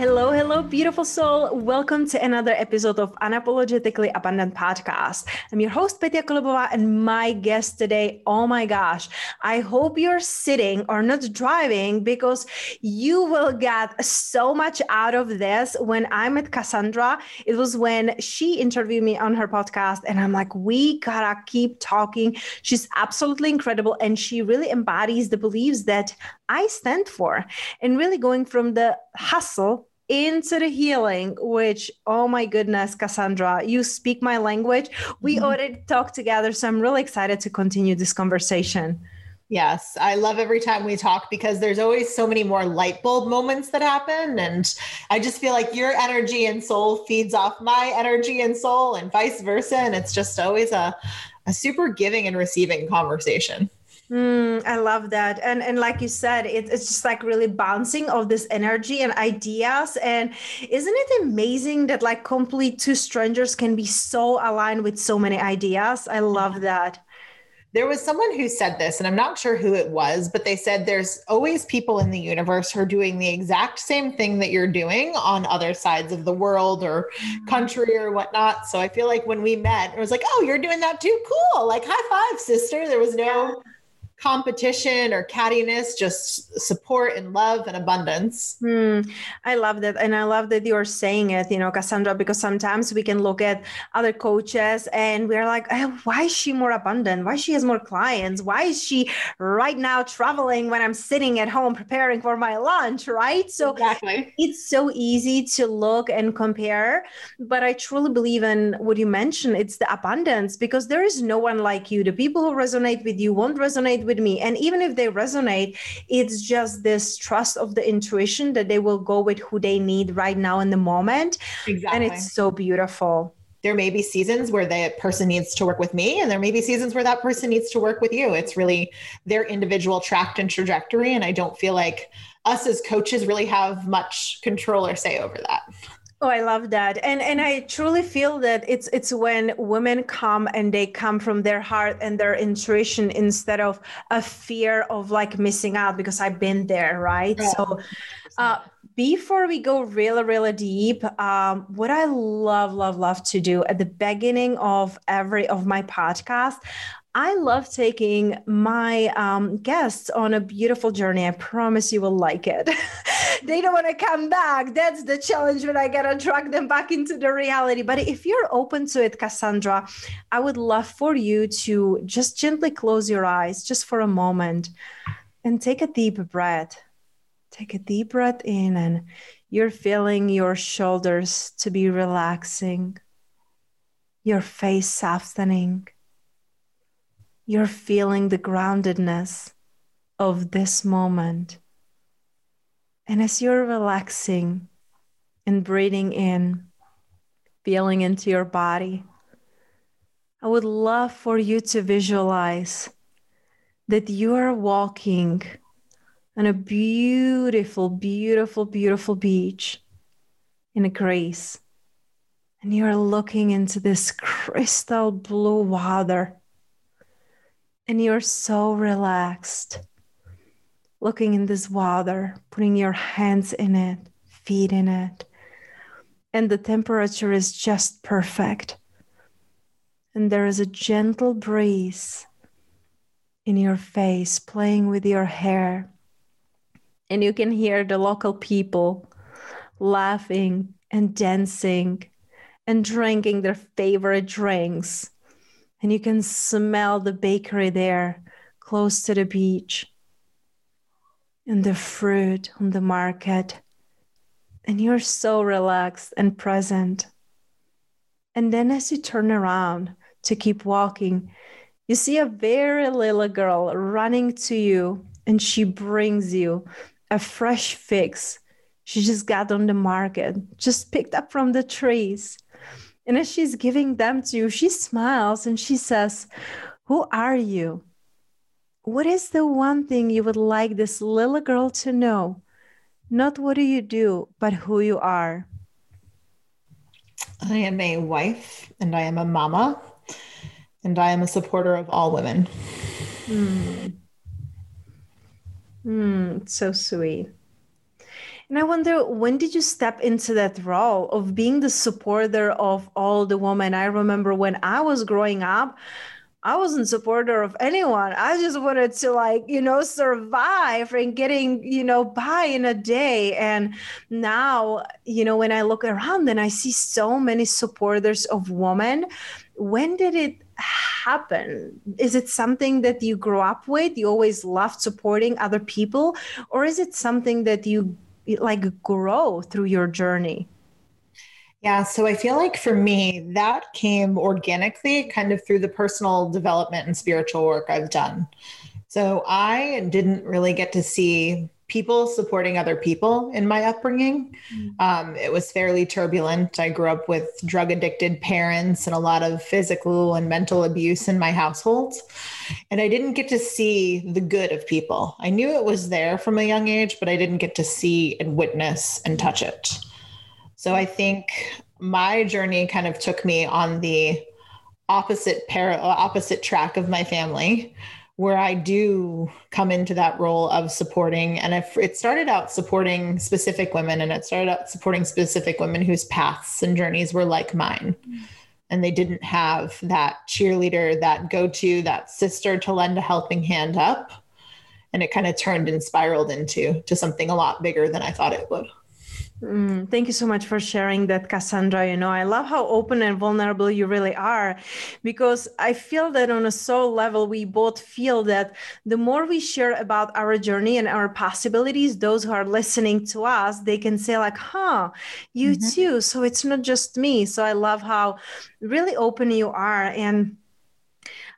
Hello, hello, beautiful soul. Welcome to another episode of Unapologetically Abundant Podcast. I'm your host, Petya Kolibova, and my guest today, oh my gosh, I hope you're sitting or not driving because you will get so much out of this. When I met Cassandra, it was when she interviewed me on her podcast, and I'm like, we gotta keep talking. She's absolutely incredible, and she really embodies the beliefs that I stand for, and really going from the hustle into the healing, which, oh my goodness, Cassandra, you speak my language. We mm-hmm. already talked together. So I'm really excited to continue this conversation. Yes, I love every time we talk because there's always so many more light bulb moments that happen. And I just feel like your energy and soul feeds off my energy and soul and vice versa. And it's just always a, a super giving and receiving conversation. Mm, I love that. And and like you said, it, it's just like really bouncing of this energy and ideas. And isn't it amazing that like complete two strangers can be so aligned with so many ideas? I love that. There was someone who said this, and I'm not sure who it was, but they said there's always people in the universe who are doing the exact same thing that you're doing on other sides of the world or mm-hmm. country or whatnot. So I feel like when we met, it was like, oh, you're doing that too. Cool. Like, high five, sister. There was no. Competition or cattiness, just support and love and abundance. Mm, I love that. And I love that you're saying it, you know, Cassandra, because sometimes we can look at other coaches and we're like, oh, why is she more abundant? Why she has more clients? Why is she right now traveling when I'm sitting at home preparing for my lunch? Right. So exactly. it's so easy to look and compare. But I truly believe in what you mentioned. It's the abundance because there is no one like you. The people who resonate with you won't resonate with me. And even if they resonate, it's just this trust of the intuition that they will go with who they need right now in the moment. Exactly. And it's so beautiful there may be seasons where that person needs to work with me and there may be seasons where that person needs to work with you it's really their individual track and trajectory and i don't feel like us as coaches really have much control or say over that Oh, I love that. And and I truly feel that it's it's when women come and they come from their heart and their intuition instead of a fear of like missing out because I've been there, right? Yeah. So uh, before we go really really deep um, what i love love love to do at the beginning of every of my podcast I love taking my um, guests on a beautiful journey. I promise you will like it. they don't want to come back. That's the challenge when I gotta drag them back into the reality. But if you're open to it, Cassandra, I would love for you to just gently close your eyes just for a moment and take a deep breath. Take a deep breath in, and you're feeling your shoulders to be relaxing, your face softening you're feeling the groundedness of this moment. And as you're relaxing and breathing in, feeling into your body, I would love for you to visualize that you are walking on a beautiful, beautiful, beautiful beach in a grace. And you're looking into this crystal blue water and you're so relaxed looking in this water, putting your hands in it, feet in it. and the temperature is just perfect. And there is a gentle breeze in your face playing with your hair. And you can hear the local people laughing and dancing and drinking their favorite drinks. And you can smell the bakery there close to the beach and the fruit on the market and you're so relaxed and present. And then as you turn around to keep walking, you see a very little girl running to you and she brings you a fresh fix she just got on the market, just picked up from the trees. And as she's giving them to you, she smiles and she says, Who are you? What is the one thing you would like this little girl to know? Not what do you do, but who you are. I am a wife and I am a mama and I am a supporter of all women. Mm. Mm, so sweet. And I wonder when did you step into that role of being the supporter of all the women? I remember when I was growing up, I wasn't supporter of anyone. I just wanted to like, you know, survive and getting, you know, by in a day. And now, you know, when I look around and I see so many supporters of women, when did it happen? Is it something that you grew up with? You always loved supporting other people? Or is it something that you like grow through your journey? Yeah, so I feel like for me, that came organically kind of through the personal development and spiritual work I've done. So I didn't really get to see people supporting other people in my upbringing. Mm-hmm. Um, it was fairly turbulent. I grew up with drug addicted parents and a lot of physical and mental abuse in my household. And I didn't get to see the good of people. I knew it was there from a young age, but I didn't get to see and witness and touch it. So I think my journey kind of took me on the opposite opposite track of my family where I do come into that role of supporting. And if it started out supporting specific women and it started out supporting specific women whose paths and journeys were like mine. Mm-hmm. And they didn't have that cheerleader, that go to, that sister to lend a helping hand up. And it kind of turned and spiraled into to something a lot bigger than I thought it would. Mm, thank you so much for sharing that, Cassandra. You know, I love how open and vulnerable you really are because I feel that on a soul level, we both feel that the more we share about our journey and our possibilities, those who are listening to us, they can say, like, huh, you mm-hmm. too. So it's not just me. So I love how really open you are. And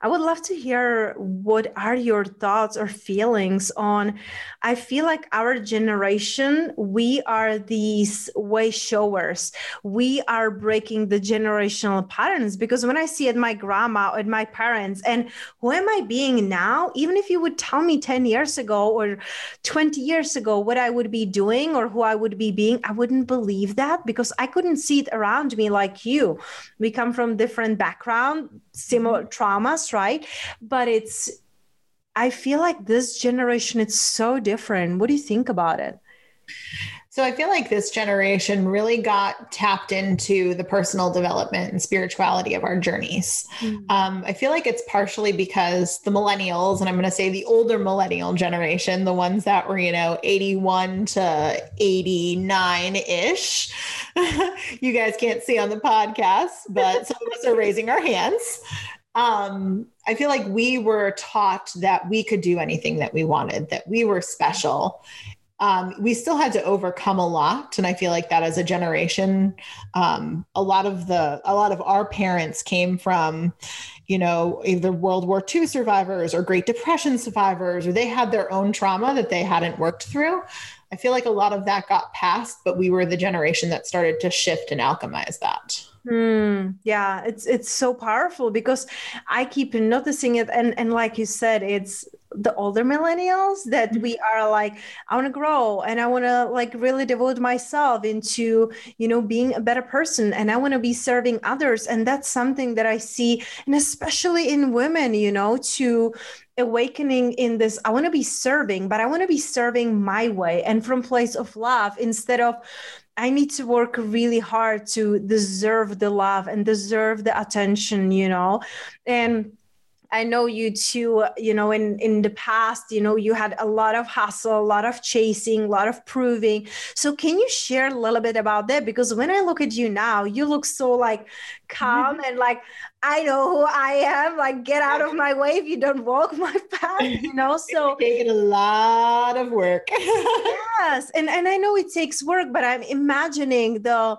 I would love to hear what are your thoughts or feelings on I feel like our generation we are these way showers. We are breaking the generational patterns because when I see at my grandma at my parents and who am I being now even if you would tell me 10 years ago or 20 years ago what I would be doing or who I would be being I wouldn't believe that because I couldn't see it around me like you. We come from different background, similar traumas, right? But it's, I feel like this generation, it's so different. What do you think about it? So I feel like this generation really got tapped into the personal development and spirituality of our journeys. Mm-hmm. Um, I feel like it's partially because the millennials, and I'm going to say the older millennial generation, the ones that were, you know, 81 to 89 ish. you guys can't see on the podcast, but some of us are raising our hands um, I feel like we were taught that we could do anything that we wanted, that we were special. Um, we still had to overcome a lot, and I feel like that as a generation, um, a lot of the a lot of our parents came from, you know, either World War II survivors or Great Depression survivors, or they had their own trauma that they hadn't worked through. I feel like a lot of that got passed, but we were the generation that started to shift and alchemize that. Mm, yeah, it's it's so powerful because I keep noticing it, and and like you said, it's the older millennials that we mm-hmm. are like i want to grow and i want to like really devote myself into you know being a better person and i want to be serving others and that's something that i see and especially in women you know to awakening in this i want to be serving but i want to be serving my way and from place of love instead of I need to work really hard to deserve the love and deserve the attention, you know? And I know you too, you know, in, in the past, you know, you had a lot of hustle, a lot of chasing, a lot of proving. So can you share a little bit about that? Because when I look at you now, you look so like calm mm-hmm. and like, I know who I am. Like, get out of my way if you don't walk my path, you know? So taking a lot of work. yes. And and I know it takes work, but I'm imagining the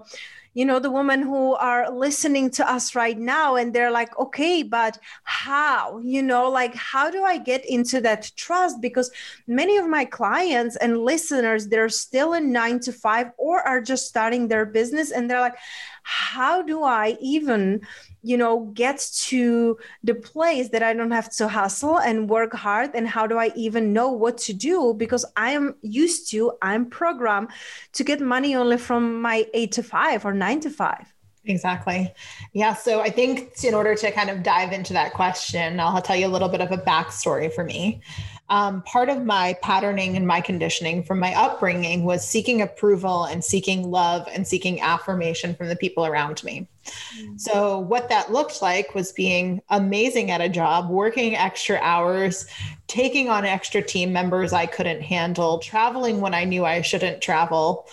you know the women who are listening to us right now and they're like okay but how? You know like how do i get into that trust? Because many of my clients and listeners they're still in 9 to 5 or are just starting their business and they're like how do i even you know get to the place that i don't have to hustle and work hard and how do i even know what to do because i am used to i'm programmed to get money only from my 8 to 5 or 9 to 5 Exactly. Yeah. So I think in order to kind of dive into that question, I'll tell you a little bit of a backstory for me. Um, part of my patterning and my conditioning from my upbringing was seeking approval and seeking love and seeking affirmation from the people around me. Mm-hmm. So, what that looked like was being amazing at a job, working extra hours, taking on extra team members I couldn't handle, traveling when I knew I shouldn't travel,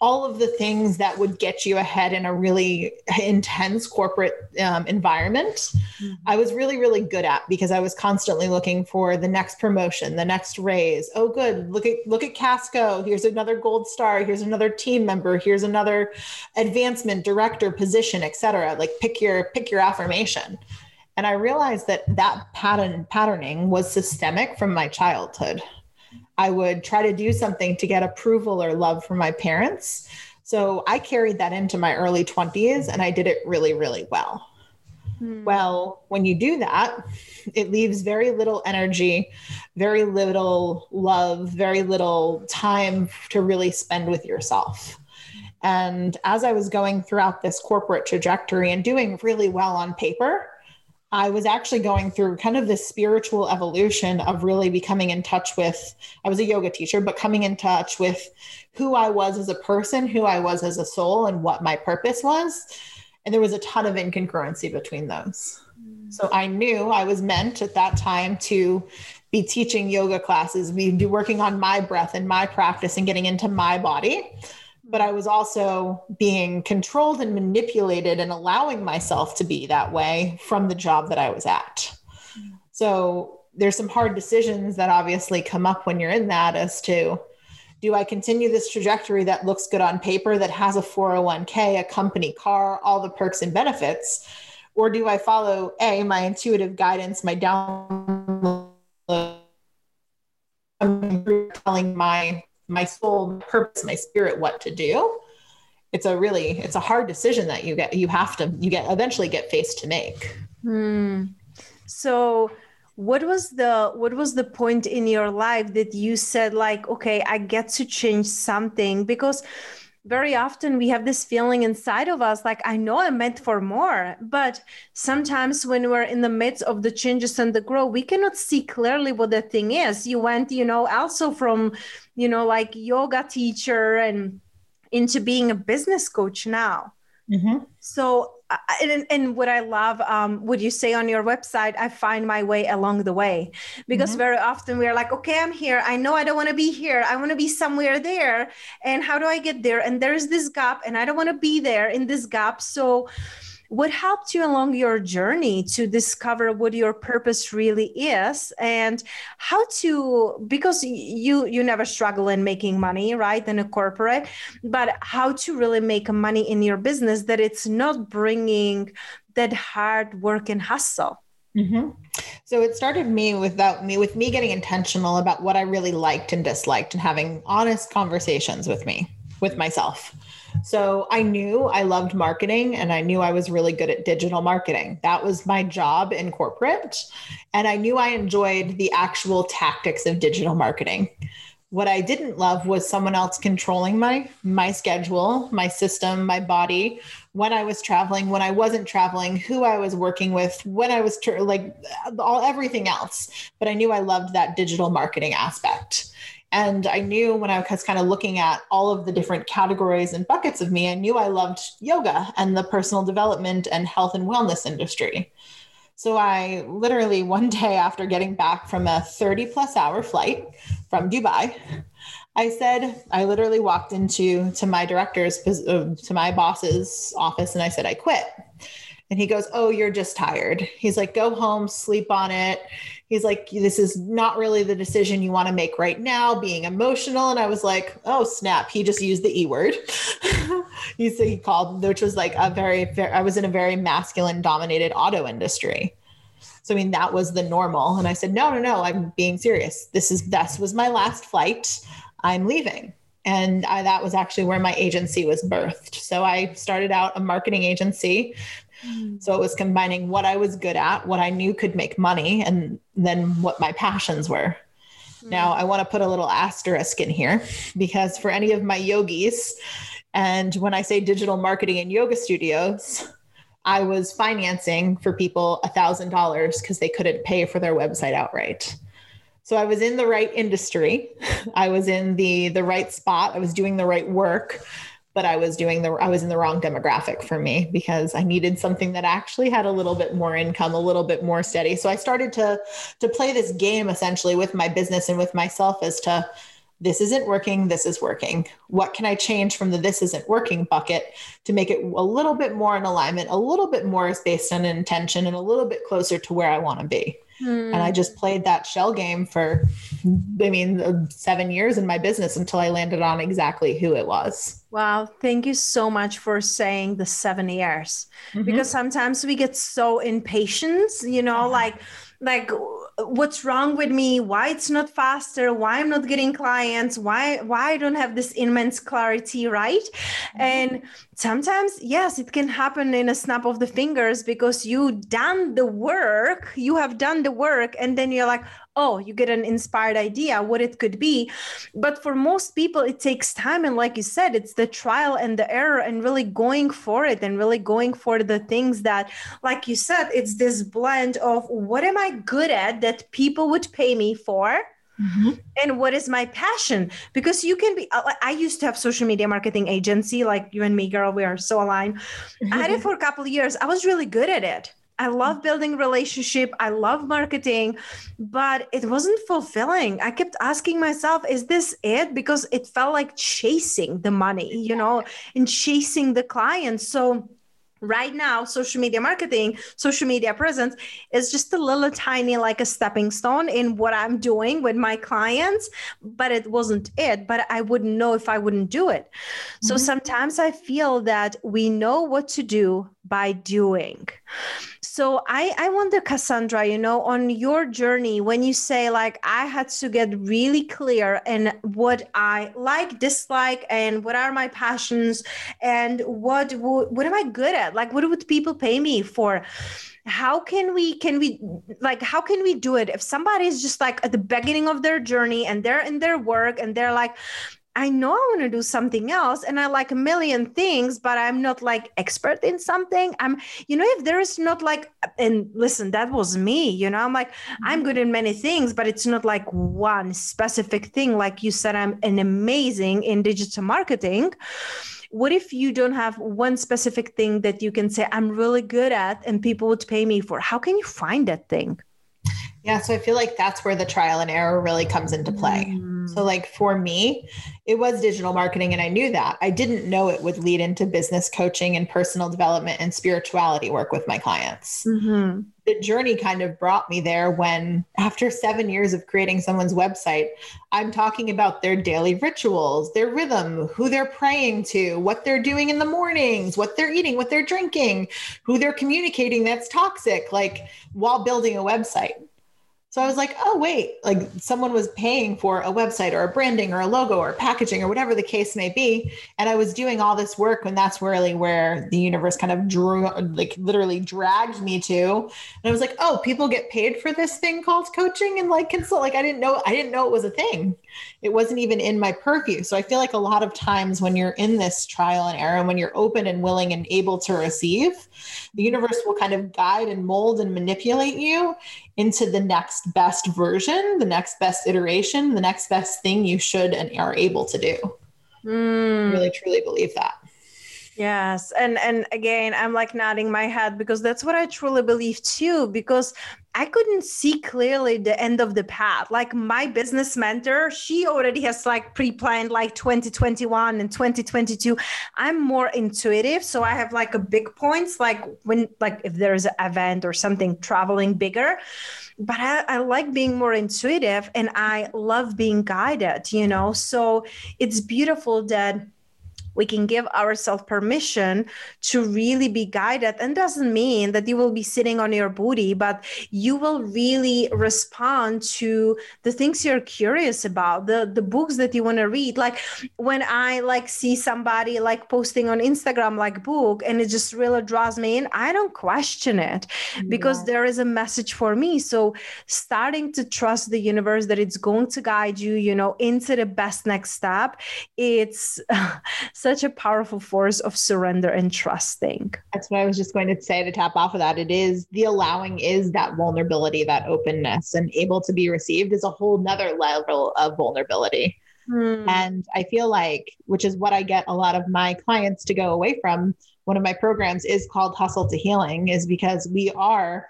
all of the things that would get you ahead in a really intense corporate um, environment mm-hmm. i was really really good at because i was constantly looking for the next promotion the next raise. Oh good. Look at look at casco. Here's another gold star. Here's another team member. Here's another advancement director position etc like pick your pick your affirmation. And i realized that that pattern patterning was systemic from my childhood I would try to do something to get approval or love from my parents. So I carried that into my early 20s and I did it really, really well. Hmm. Well, when you do that, it leaves very little energy, very little love, very little time to really spend with yourself. And as I was going throughout this corporate trajectory and doing really well on paper, I was actually going through kind of this spiritual evolution of really becoming in touch with, I was a yoga teacher, but coming in touch with who I was as a person, who I was as a soul, and what my purpose was. And there was a ton of incongruency between those. So I knew I was meant at that time to be teaching yoga classes, be working on my breath and my practice and getting into my body but I was also being controlled and manipulated and allowing myself to be that way from the job that I was at. So there's some hard decisions that obviously come up when you're in that as to do I continue this trajectory that looks good on paper, that has a 401k, a company car, all the perks and benefits? Or do I follow A, my intuitive guidance, my down telling my my soul, my purpose, my spirit what to do. It's a really it's a hard decision that you get you have to you get eventually get faced to make. Hmm. So what was the what was the point in your life that you said like okay I get to change something because very often we have this feeling inside of us like i know i'm meant for more. But sometimes when we're in the midst of the changes and the growth we cannot see clearly what the thing is. You went you know also from you know like yoga teacher and into being a business coach now. Mm-hmm. so and, and what I love, um, what you say on your website, I find my way along the way. Because mm-hmm. very often we're like, okay, I'm here. I know I don't want to be here. I want to be somewhere there. And how do I get there? And there's this gap, and I don't want to be there in this gap. So, what helped you along your journey to discover what your purpose really is and how to because you you never struggle in making money right in a corporate but how to really make money in your business that it's not bringing that hard work and hustle mm-hmm. So it started me without me with me getting intentional about what I really liked and disliked and having honest conversations with me with myself. So I knew I loved marketing and I knew I was really good at digital marketing. That was my job in corporate. And I knew I enjoyed the actual tactics of digital marketing. What I didn't love was someone else controlling my my schedule, my system, my body, when I was traveling, when I wasn't traveling, who I was working with, when I was tra- like all everything else. But I knew I loved that digital marketing aspect. And I knew when I was kind of looking at all of the different categories and buckets of me, I knew I loved yoga and the personal development and health and wellness industry. So I literally one day after getting back from a 30 plus hour flight from Dubai, I said, I literally walked into to my director's uh, to my boss's office and I said, I quit. And he goes, Oh, you're just tired. He's like, Go home, sleep on it. He's like, This is not really the decision you want to make right now, being emotional. And I was like, Oh, snap. He just used the E word. he said he called, which was like a very, I was in a very masculine dominated auto industry. So I mean, that was the normal. And I said, no, no, no, I'm being serious. This is this was my last flight. I'm leaving. And I, that was actually where my agency was birthed. So I started out a marketing agency. So it was combining what I was good at, what I knew could make money, and then what my passions were. Hmm. Now, I want to put a little asterisk in here because for any of my yogis, and when I say digital marketing and yoga studios, I was financing for people $1,000 because they couldn't pay for their website outright. So I was in the right industry. I was in the the right spot. I was doing the right work, but I was doing the I was in the wrong demographic for me because I needed something that actually had a little bit more income, a little bit more steady. So I started to to play this game essentially with my business and with myself as to this isn't working, this is working. What can I change from the this isn't working bucket to make it a little bit more in alignment, a little bit more is based on intention and a little bit closer to where I want to be? And I just played that shell game for, I mean, seven years in my business until I landed on exactly who it was. Wow. Thank you so much for saying the seven years mm-hmm. because sometimes we get so impatient, you know, like, like what's wrong with me? Why it's not faster? Why i'm not getting clients? Why why i don't have this immense clarity right? Mm-hmm. and sometimes yes it can happen in a snap of the fingers because you done the work you have done the work and then you're like oh you get an inspired idea what it could be. But for most people it takes time. And like you said it's the trial and the error and really going for it and really going for the things that like you said it's this blend of what am i good at that people would pay me for Mm-hmm. and what is my passion? Because you can be i used to have social media marketing agency like you and me girl we are so aligned. I had it for a couple of years. I was really good at it I love building relationship. I love marketing, but it wasn't fulfilling. I kept asking myself, is this it? Because it felt like chasing the money, you know, and chasing the clients. So right now social media marketing social media presence is just a little tiny like a stepping stone in what i'm doing with my clients but it wasn't it but i wouldn't know if i wouldn't do it mm-hmm. so sometimes i feel that we know what to do by doing so I, I wonder, Cassandra, you know, on your journey, when you say like I had to get really clear in what I like, dislike, and what are my passions, and what what am I good at? Like, what would people pay me for? how can we can we like how can we do it if somebody is just like at the beginning of their journey and they're in their work and they're like I know I want to do something else and I like a million things, but I'm not like expert in something. I'm, you know, if there is not like, and listen, that was me, you know, I'm like, I'm mm-hmm. good in many things, but it's not like one specific thing. Like you said, I'm an amazing in digital marketing. What if you don't have one specific thing that you can say, I'm really good at and people would pay me for? How can you find that thing? Yeah, so I feel like that's where the trial and error really comes into play. Mm. So, like for me, it was digital marketing, and I knew that. I didn't know it would lead into business coaching and personal development and spirituality work with my clients. Mm-hmm. The journey kind of brought me there when, after seven years of creating someone's website, I'm talking about their daily rituals, their rhythm, who they're praying to, what they're doing in the mornings, what they're eating, what they're drinking, who they're communicating that's toxic, like while building a website so I was like, oh, wait, like someone was paying for a website or a branding or a logo or packaging or whatever the case may be. And I was doing all this work. And that's really where the universe kind of drew, like literally dragged me to. And I was like, oh, people get paid for this thing called coaching and like consult. Like I didn't know, I didn't know it was a thing. It wasn't even in my purview. So I feel like a lot of times when you're in this trial and error and when you're open and willing and able to receive, the universe will kind of guide and mold and manipulate you into the next best version, the next best iteration, the next best thing you should and are able to do. Mm. I really truly believe that. Yes. And and again, I'm like nodding my head because that's what I truly believe too because I couldn't see clearly the end of the path. Like my business mentor, she already has like pre-planned like 2021 and 2022. I'm more intuitive, so I have like a big points like when like if there's an event or something traveling bigger but I, I, like being more intuitive and I love being guided, you know. So it's beautiful that we can give ourselves permission to really be guided. And doesn't mean that you will be sitting on your booty but you will really respond to the things you're curious about the the books that you want to read. Like when i like see somebody like posting on instagram like book and it just really draws me in i don't question it because yeah. there is a message for me. So starting to trust the universe that it's going to guide you you know into the best next step it's such a powerful force of surrender and trusting. That's what I was just going to say to tap off of that. It is the allowing is that vulnerability, that openness, and able to be received is a whole nother level of vulnerability. Hmm. And I feel like, which is what I get a lot of my clients to go away from. One of my programs is called Hustle to Healing, is because we are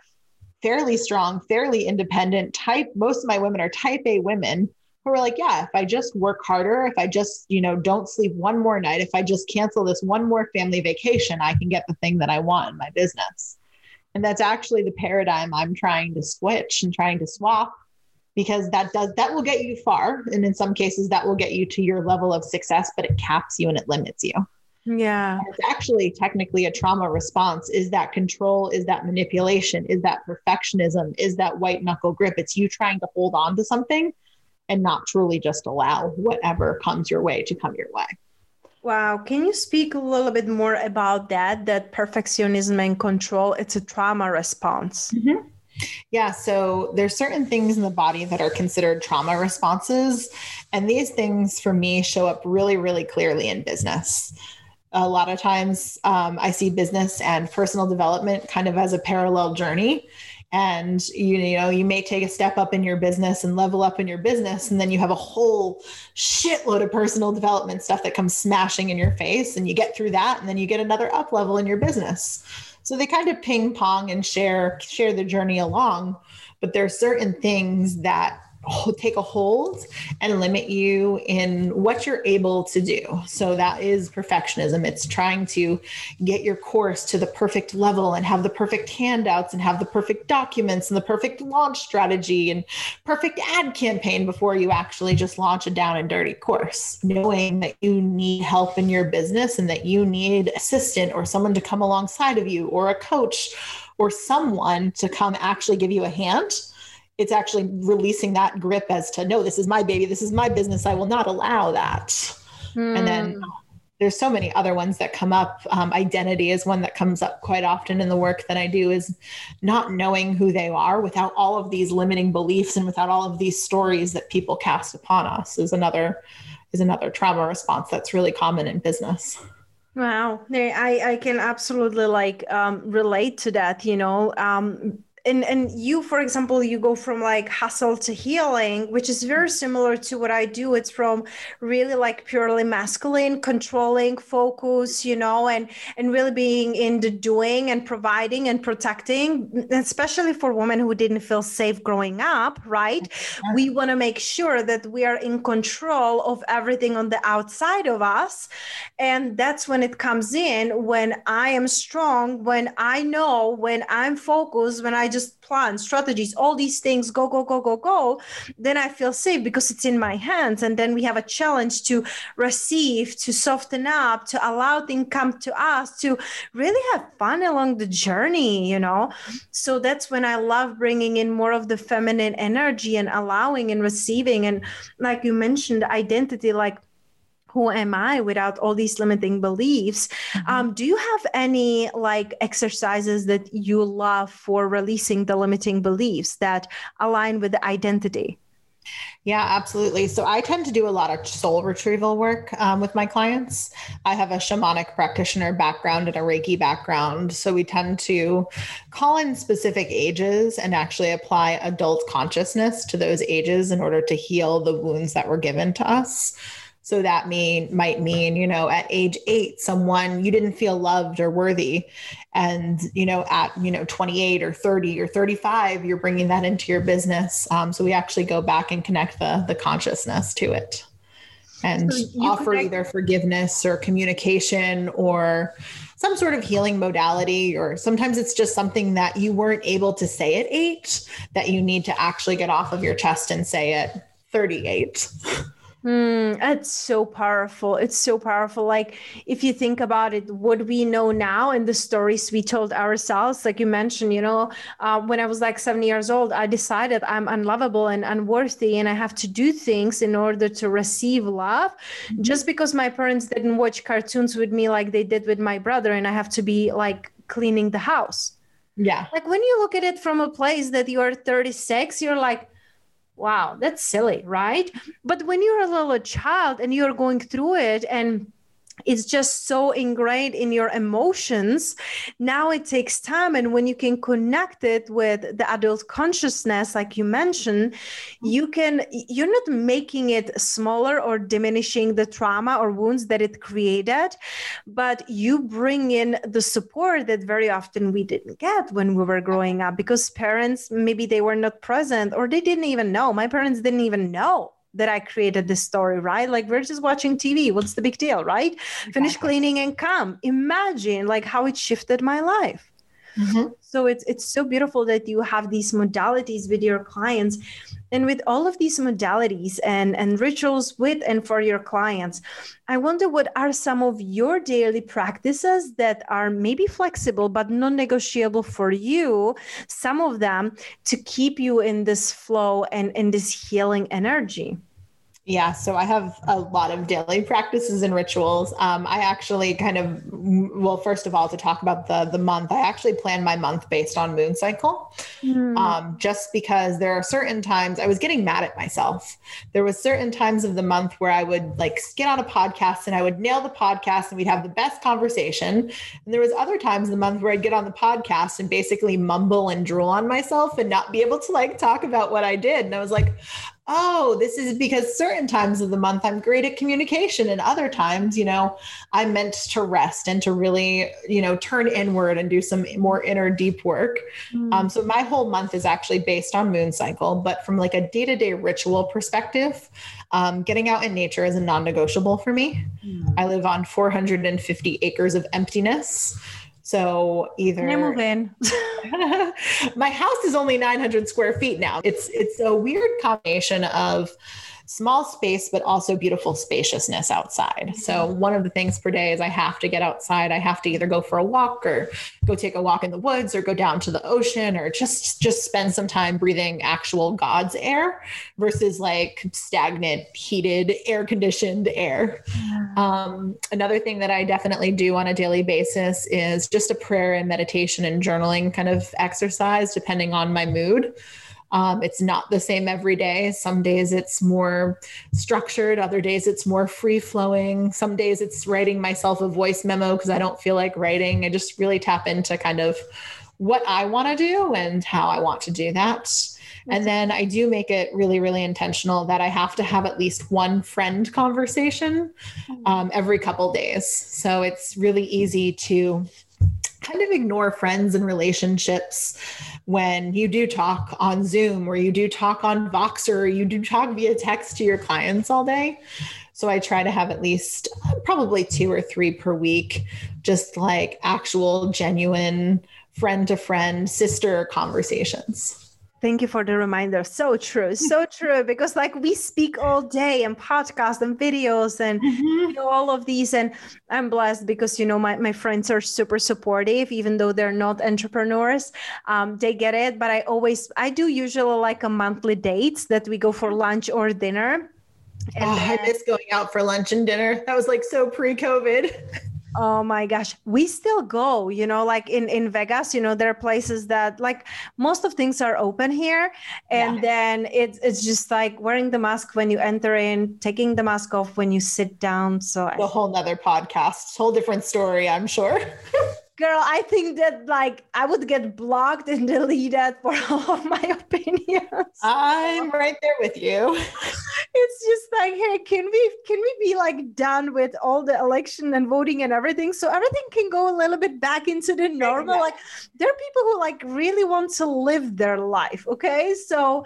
fairly strong, fairly independent type. Most of my women are type A women who are like, yeah, if I just work harder, if I just, you know, don't sleep one more night, if I just cancel this one more family vacation, I can get the thing that I want in my business. And that's actually the paradigm I'm trying to switch and trying to swap because that does that will get you far and in some cases that will get you to your level of success but it caps you and it limits you. Yeah. And it's actually technically a trauma response. Is that control? Is that manipulation? Is that perfectionism? Is that white knuckle grip? It's you trying to hold on to something and not truly just allow whatever comes your way to come your way. Wow. Can you speak a little bit more about that? That perfectionism and control, it's a trauma response. Mm-hmm. Yeah, so there's certain things in the body that are considered trauma responses. And these things for me show up really, really clearly in business. A lot of times um, I see business and personal development kind of as a parallel journey and you, you know you may take a step up in your business and level up in your business and then you have a whole shitload of personal development stuff that comes smashing in your face and you get through that and then you get another up level in your business. So they kind of ping pong and share share the journey along but there are certain things that take a hold and limit you in what you're able to do. So that is perfectionism. It's trying to get your course to the perfect level and have the perfect handouts and have the perfect documents and the perfect launch strategy and perfect ad campaign before you actually just launch a down and dirty course. Knowing that you need help in your business and that you need assistant or someone to come alongside of you or a coach or someone to come actually give you a hand it's actually releasing that grip as to no this is my baby this is my business i will not allow that mm. and then hmm. there's so many other ones that come up um, identity is one that comes up quite often in the work that i do is not knowing who they are without all of these limiting beliefs and without all of these stories that people cast upon us is another is another trauma response that's really common in business Wow, I I can absolutely like um, relate to that. You know, um, and and you for example you go from like hustle to healing which is very similar to what i do. It's from really like purely masculine controlling focus you know and and really being in the doing and providing and protecting mm, especially for women who didn't feel safe growing up right? We want to make sure that we are in control of everything on the outside of us and that's when it comes in when i am strong when i know when i'm focused when i just plan strategies all these things go go go go go then i feel safe because it's in my hands. And then we have a challenge to receive to soften up to allow things come to us to really have fun along the journey you know? So that's when i love bringing in more of the feminine energy and allowing and receiving. And like you mentioned identity like who am I without all these limiting beliefs? Mm-hmm. Um, do you have any like exercises that you love for releasing the limiting beliefs that align with the identity? Yeah, absolutely. So I tend to do a lot of soul retrieval work um, with my clients. I have a shamanic practitioner background and a Reiki background. So we tend to call in specific ages and actually apply adult consciousness to those ages in order to heal the wounds that were given to us. So that mean might mean, you know, at age eight, someone you didn't feel loved or worthy. And, you know, at, you know, 28 or 30 or 35, you're bringing that into your business. Um, so we actually go back and connect the, the consciousness to it and so offer connect- either forgiveness or communication or some sort of healing modality, or sometimes it's just something that you weren't able to say at eight that you need to actually get off of your chest and say at 38. Mm, it's so powerful. It's so powerful. Like, if you think about it, what we know now and the stories we told ourselves, like you mentioned, you know, uh, when I was like seven years old, I decided I'm unlovable and unworthy, and I have to do things in order to receive love. Mm-hmm. Just because my parents didn't watch cartoons with me like they did with my brother, and I have to be like cleaning the house. Yeah. Like, when you look at it from a place that you're 36, you're like, wow, that's silly, right? But when you're a little child and you're going through it and it's just so ingrained in your emotions. Now it takes time and when you can connect it with the adult consciousness like you mentioned you can you're not making it smaller or diminishing the trauma or wounds that it created but you bring in the support that very often we didn't get when we were growing up because parents maybe they were not present or they didn't even know. My parents didn't even know that I created this story, right? Like we're just watching TV. What's the big deal, right? Exactly. Finish cleaning and come. Imagine like how it shifted my life. Mm-hmm. So it's it's so beautiful that you have these modalities with your clients and with all of these modalities and, and rituals with and for your clients, I wonder what are some of your daily practices that are maybe flexible but non negotiable for you, some of them to keep you in this flow and in this healing energy? Yeah, so I have a lot of daily practices and rituals. Um, I actually kind of, well, first of all, to talk about the the month, I actually plan my month based on moon cycle, mm. um, just because there are certain times I was getting mad at myself. There was certain times of the month where I would like get on a podcast and I would nail the podcast and we'd have the best conversation, and there was other times of the month where I'd get on the podcast and basically mumble and drool on myself and not be able to like talk about what I did, and I was like, oh, this is because certain times of the month I'm great at communication, and other times, you know, I'm meant to rest and to really, you know, turn inward and do some more inner deep work. Mm. Um, so my whole month is actually based on moon cycle, but from like a day to day ritual perspective, um, getting out in nature is a non negotiable for me. Mm. I live on 450 acres of emptiness. So either I move in. my house is only 900 square feet now. It's it's a weird combination of small space, but also beautiful spaciousness outside. So one of the things per day is I have to get outside. I have to either go for a walk or go take a walk in the woods or go down to the ocean or just just spend some time breathing actual God's air versus like stagnant, heated, air conditioned air. Um, another thing that I definitely do on a daily basis is just a prayer and meditation and journaling kind of exercise, depending on my mood. Um, it's not the same every day. Some days it's more structured, other days it's more free flowing. Some days it's writing myself a voice memo because I don't feel like writing. I just really tap into kind of what I want to do and how I want to do that. And then I do make it really, really intentional that I have to have at least one friend conversation mm-hmm. um, every couple days. So it's really easy to kind of ignore friends and relationships when you do talk on Zoom or you do talk on Voxer or you do talk via text to your clients all day. So I try to have at least uh, probably two or three per week, just like actual, genuine friend to friend, sister conversations. Thank you for the reminder. So true. So true. Because like we speak all day and podcasts and videos and mm-hmm. you know, all of these. And I'm blessed because, you know, my, my friends are super supportive, even though they're not entrepreneurs. Um, they get it. But I always, I do usually like a monthly dates that we go for lunch or dinner. And oh, then, I miss going out for lunch and dinner. That was like so pre COVID. Oh my gosh, we still go, you know, like in in Vegas, you know, there are places that like most of things are open here and yeah. then it's it's just like wearing the mask when you enter in, taking the mask off when you sit down. So a whole nother podcast, whole different story, I'm sure. girl i think that like i would get blocked and deleted for all of my opinions. I'm right there with you. It's just like hey can we can we be like done with all the election and voting and everything? So everything can go a little bit back into the normal. Like there are people who like really want to live their life okay? So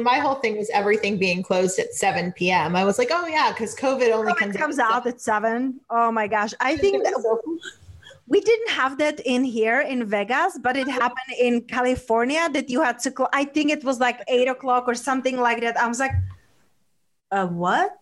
my whole thing was everything being closed at 7 p.m i was like oh yeah because covid only COVID comes, comes out, out at 7 oh my gosh. I think that we didn't have that in here in Vegas, but it happened in California that you had to. Cl- I think it was like eight o'clock or something like that. I was like, uh, what?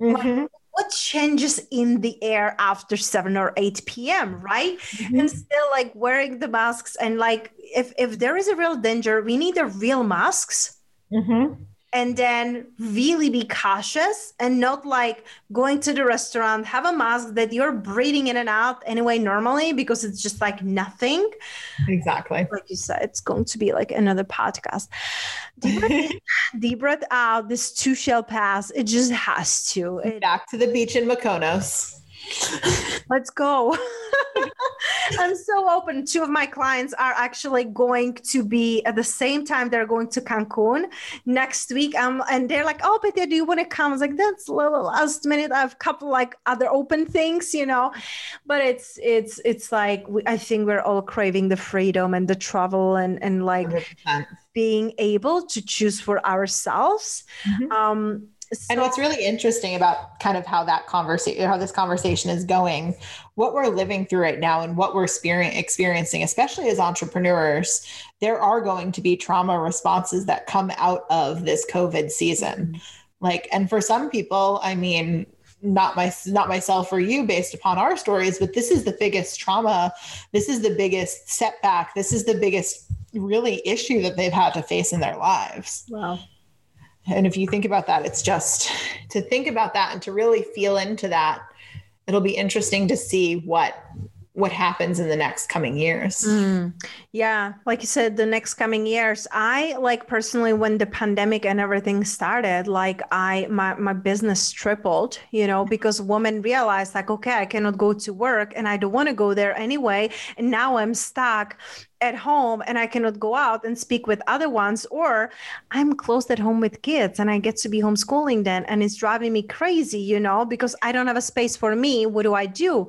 Mm-hmm. Like, what changes in the air after 7 or 8 p.m right mm-hmm. and still like wearing the masks and like if if there is a real danger we need the real masks mm-hmm and then really be cautious and not like going to the restaurant have a mask that you're breathing in and out anyway normally because it's just like nothing. Exactly. Like you said it's going to be like another podcast. Deep breath, deep breath out. This too shall pass. It just has to. It, back to the beach in Mykonos. Let's go I'm so open. Two of my clients are actually going to be at the same time. They're going to Cancun next week. Um, and they're like, "Oh, but do you want to come?" I was like, "That's a little last minute. I have a couple like other open things, you know." But it's it's it's like we, I think we're all craving the freedom and the travel and and like 100%. being able to choose for ourselves. Mm-hmm. Um, so, and what's really interesting about kind of how that conversation, how this conversation is going, what we're living through right now and what we're experiencing, especially as entrepreneurs, there are going to be trauma responses that come out of this COVID season. Mm-hmm. Like, and for some people, I mean, not my not myself or you based upon our stories but this is the biggest trauma this is the biggest setback this is the biggest really issue that they've had to face in their lives wow and if you think about that, it's just to think about that and to really feel into that. It'll be interesting to see what what happens in the next coming years. Mm, yeah, like you said, the next coming years. I like personally when the pandemic and everything started, like I my my business tripled, you know, because women realized like, okay, I cannot go to work and I don't want to go there anyway, and now I'm stuck at home and I cannot go out and speak with other ones, or I'm closed at home with kids and I get to be homeschooling then, and it's driving me crazy, you know, because I don't have a space for me. What do I do?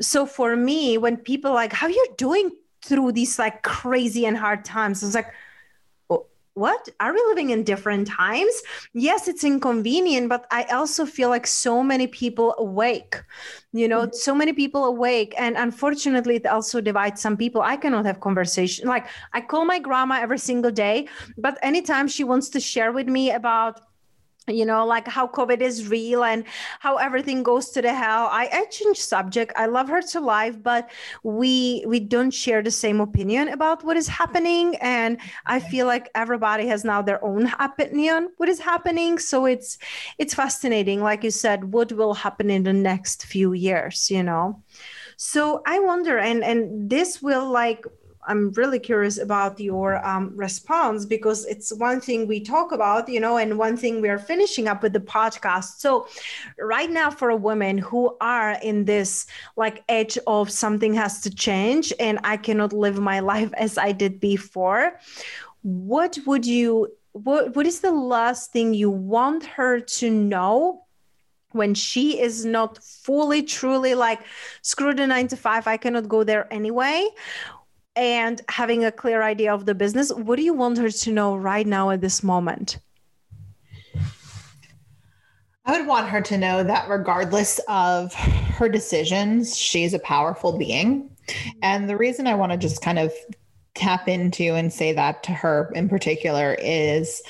So for me when people like how you doing through these like crazy and hard times? I was like what? Are we living in different times? Yes it's inconvenient but i also feel like so many people awake you know mm-hmm. so many people awake and unfortunately it also divides some people. I cannot have conversation like i call my grandma every single day but anytime she wants to share with me about you know like how covid is real and how everything goes to the hell. I, I change subject. I love her to life but we we don't share the same opinion about what is happening. And i feel like everybody has now their own opinion what is happening. So it's it's fascinating. Like you said what will happen in the next few years you know? So i wonder and and this will like I'm really curious about your um, response because it's one thing we talk about, you know, and one thing we are finishing up with the podcast. So, right now, for a woman who are in this like edge of something has to change and I cannot live my life as I did before, what would you? What, what is the last thing you want her to know when she is not fully truly like screw the nine to five i cannot go there anyway and having a clear idea of the business. What do you want her to know right now at this moment? I would want her to know that regardless of her decisions, she's a powerful being. And the reason I want to just kind of tap into and say that to her in particular is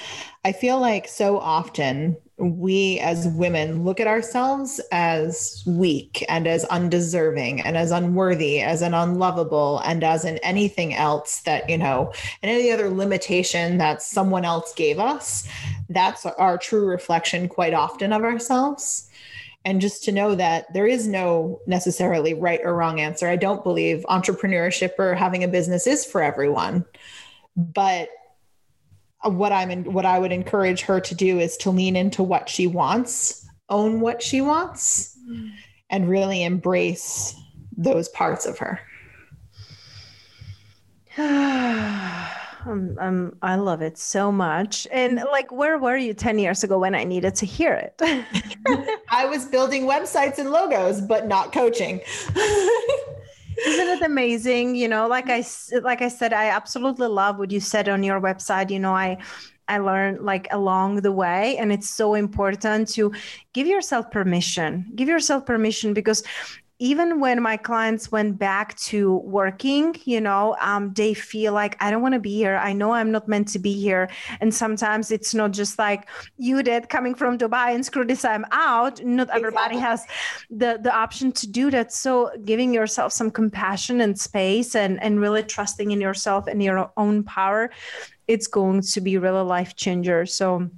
I feel like so often we as women look at ourselves as weak and as undeserving and as unworthy, as an unlovable, and as in anything else that, you know, and any other limitation that someone else gave us. That's our true reflection quite often of ourselves. and just to know that there is no necessarily right or wrong answer. I don't believe entrepreneurship or having a business is for everyone. But what I'm in, what I would encourage her to do is to lean into what she wants, own what she wants, and really embrace those parts of her. um, um, I love it so much. And like, where were you 10 years ago when I needed to hear it? I was building websites and logos, but not coaching. Isn't it amazing? You know, like I like I said, I absolutely love what you said on your website. You know, I I learned like along the way. And it's so important to give yourself permission. Give yourself permission because even when my clients went back to working, you know, um, they feel like I don't want to be here. I know I'm not meant to be here. And sometimes it's not just like you did coming from Dubai and screw this, I'm out. Not everybody has the the option to do that. So giving yourself some compassion and space and and really trusting in yourself and your own power, it's going to be really life changer. So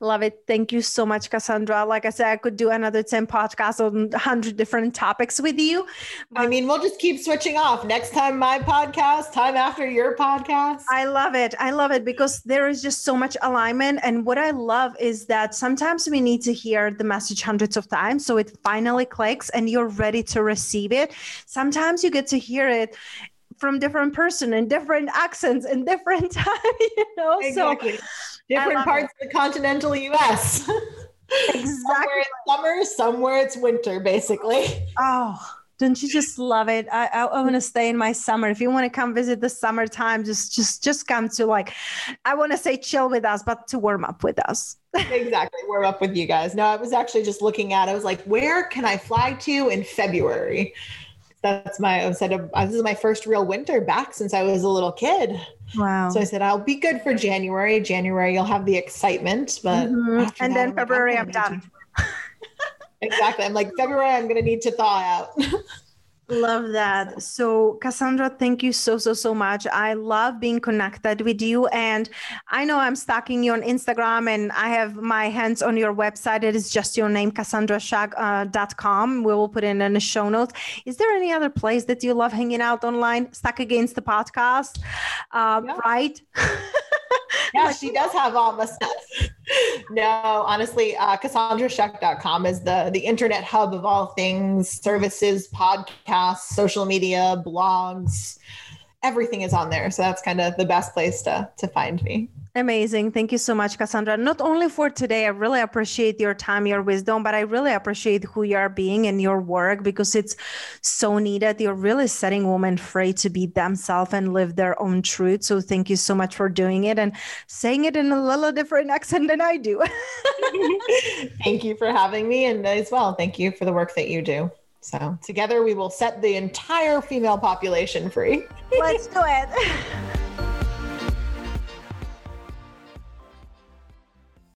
Love it. Thank you so much, Cassandra. Like I said, I could do another 10 podcasts on 100 different topics with you. I mean, we'll just keep switching off. Next time, my podcast, time after your podcast. I love it. I love it because there is just so much alignment. And what I love is that sometimes we need to hear the message hundreds of times. So it finally clicks and you're ready to receive it. Sometimes you get to hear it from different person and different accents and different time, you know? Exactly. So different parts it. of the continental US. Exactly. somewhere it's summer, somewhere it's winter, basically. Oh, don't you just love it? I, I, I want to stay in my summer. If you want to come visit the summertime, just just just come to like, I want to say chill with us, but to warm up with us. exactly, warm up with you guys. No, I was actually just looking at. I was like, where can I fly to in February? that's my I said this is my first real winter back since I was a little kid. Wow. So I said I'll be good for January. January you'll have the excitement, but mm-hmm. and then February I'm, I'm done. exactly. I'm like February I'm going to need to thaw out. Love that. So, Cassandra, thank you so, so, so much. I love being connected with you. And I know I'm stalking you on Instagram and I have my hands on your website. It is just your name, cassandrashag.com. Uh, we will put it in the show notes. Is there any other place that you love hanging out online? Stuck against the podcast, uh, yeah. right? yeah, she does have all the stuff no, honestly, uh, CassandraShuck.com is the, the internet hub of all things services, podcasts, social media, blogs. Everything is on there. So that's kind of the best place to, to find me. Amazing. Thank you so much, Cassandra. Not only for today, I really appreciate your time, your wisdom, but I really appreciate who you are being and your work because it's so needed. You're really setting women free to be themselves and live their own truth. So thank you so much for doing it and saying it in a little different accent than I do. thank you for having me. And as well, thank you for the work that you do. So together we will set the entire female population free. Let's do it.